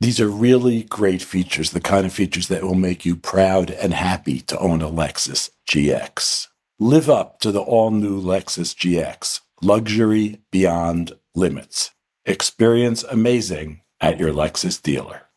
These are really great features, the kind of features that will make you proud and happy to own a Lexus GX. Live up to the all new Lexus GX, luxury beyond limits. Experience amazing at your Lexus dealer.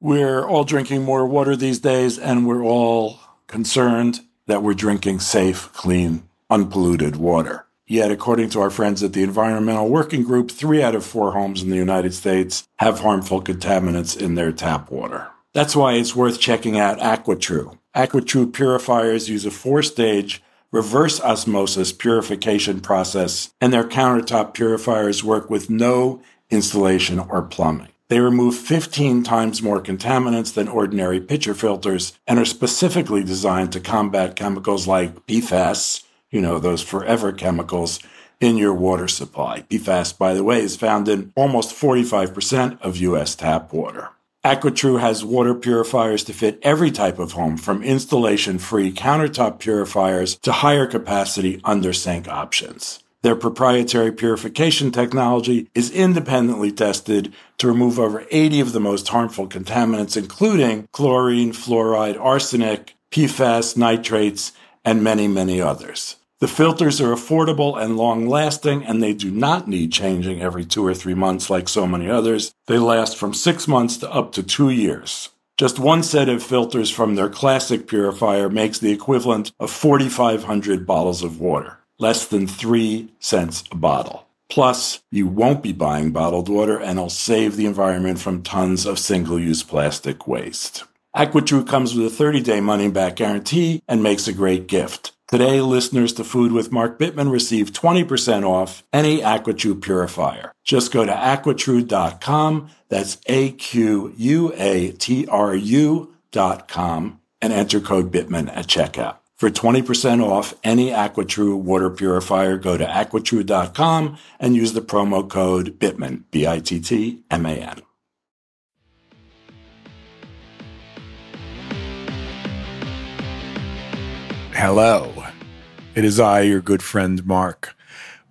We're all drinking more water these days, and we're all concerned that we're drinking safe, clean, unpolluted water. Yet, according to our friends at the Environmental Working Group, three out of four homes in the United States have harmful contaminants in their tap water. That's why it's worth checking out AquaTru. AquaTru purifiers use a four stage reverse osmosis purification process, and their countertop purifiers work with no installation or plumbing. They remove 15 times more contaminants than ordinary pitcher filters and are specifically designed to combat chemicals like PFAS, you know, those forever chemicals in your water supply. PFAS, by the way, is found in almost 45% of U.S. tap water. AquaTru has water purifiers to fit every type of home, from installation free countertop purifiers to higher capacity under sink options. Their proprietary purification technology is independently tested to remove over 80 of the most harmful contaminants, including chlorine, fluoride, arsenic, PFAS, nitrates, and many, many others. The filters are affordable and long lasting, and they do not need changing every two or three months like so many others. They last from six months to up to two years. Just one set of filters from their classic purifier makes the equivalent of 4,500 bottles of water, less than three cents a bottle. Plus, you won't be buying bottled water and it'll save the environment from tons of single use plastic waste. AquaTru comes with a 30 day money back guarantee and makes a great gift. Today, listeners to Food with Mark Bittman receive 20% off any AquaTru purifier. Just go to aquatru.com, that's A-Q-U-A-T-R-U dot com, and enter code Bittman at checkout. For 20% off any AquaTru water purifier, go to aquatru.com and use the promo code Bittman, B-I-T-T-M-A-N. Hello. It is I, your good friend Mark.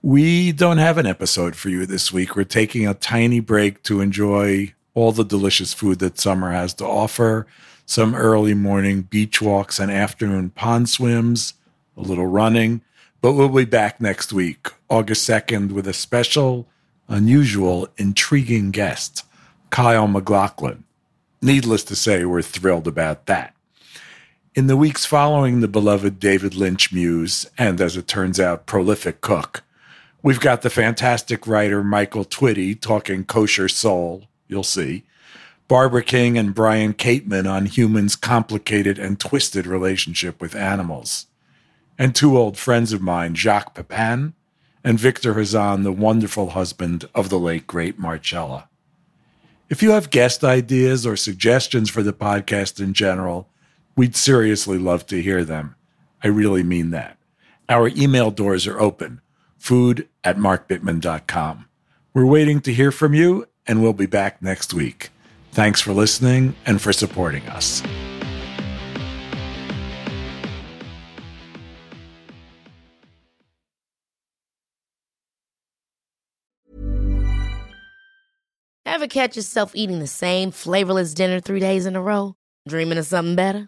We don't have an episode for you this week. We're taking a tiny break to enjoy all the delicious food that summer has to offer, some early morning beach walks and afternoon pond swims, a little running. But we'll be back next week, August 2nd, with a special, unusual, intriguing guest, Kyle MacLachlan. Needless to say, we're thrilled about that. In the weeks following the beloved David Lynch muse, and as it turns out, prolific cook, we've got the fantastic writer Michael Twitty talking kosher soul, you'll see, Barbara King and Brian Kateman on humans' complicated and twisted relationship with animals, and two old friends of mine, Jacques Pepin and Victor Hazan, the wonderful husband of the late great Marcella. If you have guest ideas or suggestions for the podcast in general, we'd seriously love to hear them. I really mean that. Our email doors are open food at markbittman.com. We're waiting to hear from you, and we'll be back next week. Thanks for listening and for supporting us. Ever catch yourself eating the same flavorless dinner three days in a row? Dreaming of something better?